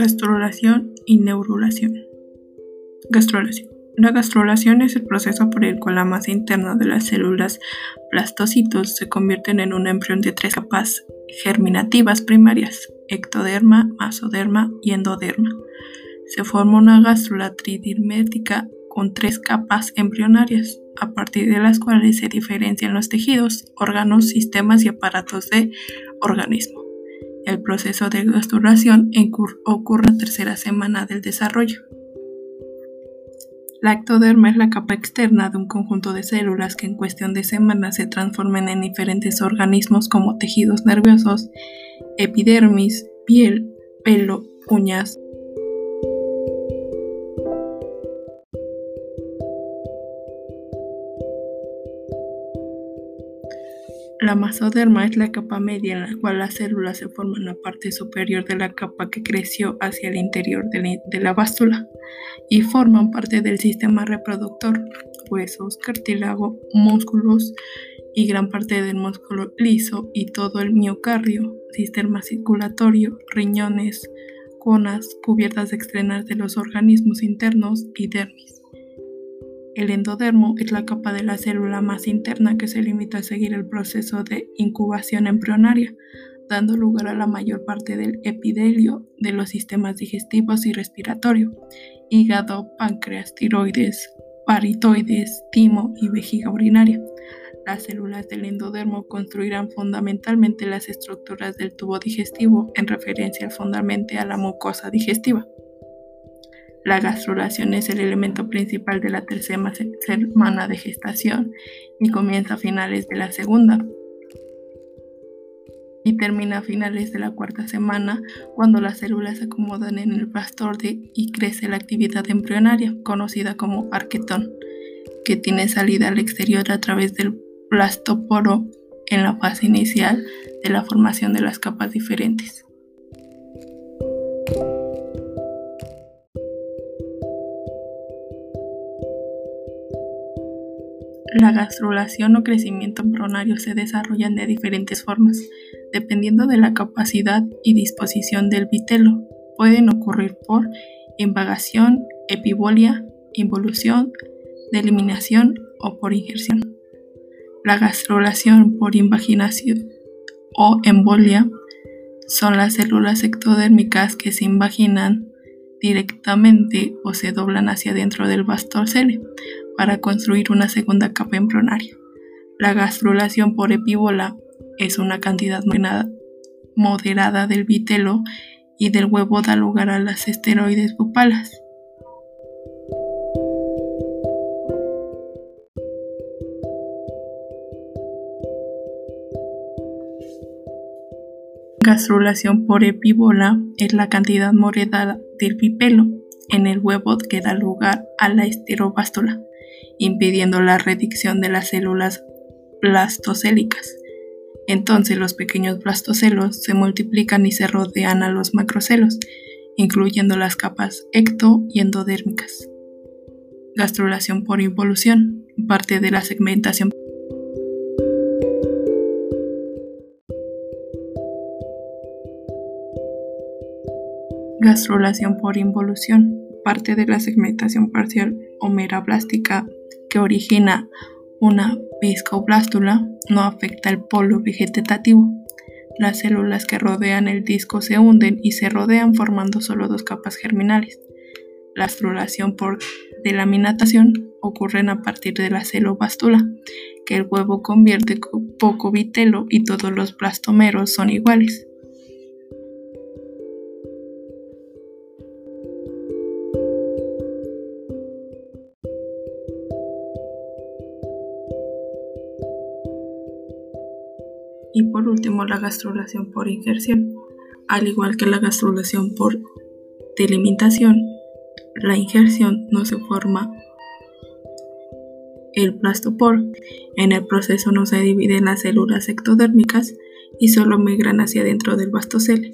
Gastrulación y neurulación. Gastrulación. La gastrulación es el proceso por el cual la masa interna de las células plastocitos se convierten en un embrión de tres capas germinativas primarias, ectoderma, masoderma y endoderma. Se forma una gastrula tridimétrica con tres capas embrionarias, a partir de las cuales se diferencian los tejidos, órganos, sistemas y aparatos de organismo. El proceso de gastrulación ocurre la tercera semana del desarrollo. La ectoderma es la capa externa de un conjunto de células que en cuestión de semanas se transforman en diferentes organismos como tejidos nerviosos, epidermis, piel, pelo, uñas, La masoderma es la capa media en la cual las células se forman la parte superior de la capa que creció hacia el interior de la bástula y forman parte del sistema reproductor, huesos, cartílago, músculos y gran parte del músculo liso y todo el miocardio, sistema circulatorio, riñones, conas, cubiertas externas de los organismos internos y dermis. El endodermo es la capa de la célula más interna que se limita a seguir el proceso de incubación embrionaria, dando lugar a la mayor parte del epidelio de los sistemas digestivos y respiratorio, hígado, páncreas, tiroides, paritoides, timo y vejiga urinaria. Las células del endodermo construirán fundamentalmente las estructuras del tubo digestivo en referencia fundamentalmente a la mucosa digestiva. La gastrulación es el elemento principal de la tercera semana de gestación y comienza a finales de la segunda y termina a finales de la cuarta semana cuando las células se acomodan en el de y crece la actividad embrionaria conocida como arquetón, que tiene salida al exterior a través del blastoporo en la fase inicial de la formación de las capas diferentes. La gastrulación o crecimiento embrionario se desarrollan de diferentes formas, dependiendo de la capacidad y disposición del vitelo. Pueden ocurrir por invagación, epibolia, involución, eliminación o por injerción. La gastrulación por invaginación o embolia son las células ectodérmicas que se invaginan directamente o se doblan hacia dentro del vastorcele para construir una segunda capa embrionaria. La gastrulación por epíbola es una cantidad moderada del vitelo y del huevo da lugar a las esteroides pupalas. Gastrulación por epíbola es la cantidad moderada del pipelo en el huevo que da lugar a la esterobástula impidiendo la redicción de las células blastocélicas. Entonces los pequeños blastocelos se multiplican y se rodean a los macrocelos, incluyendo las capas ecto y endodérmicas. Gastrulación por involución, parte de la segmentación. Gastrulación por involución, parte de la segmentación parcial homerablástica que origina una viscoblástula no afecta el polo vegetativo. Las células que rodean el disco se hunden y se rodean formando solo dos capas germinales. La astrulación por delaminación ocurre a partir de la celobástula, que el huevo convierte con poco vitelo y todos los blastomeros son iguales. Y por último, la gastrulación por injerción. Al igual que la gastrulación por delimitación, la injerción no se forma el plastopor. En el proceso no se dividen las células ectodérmicas y solo migran hacia dentro del bastocele.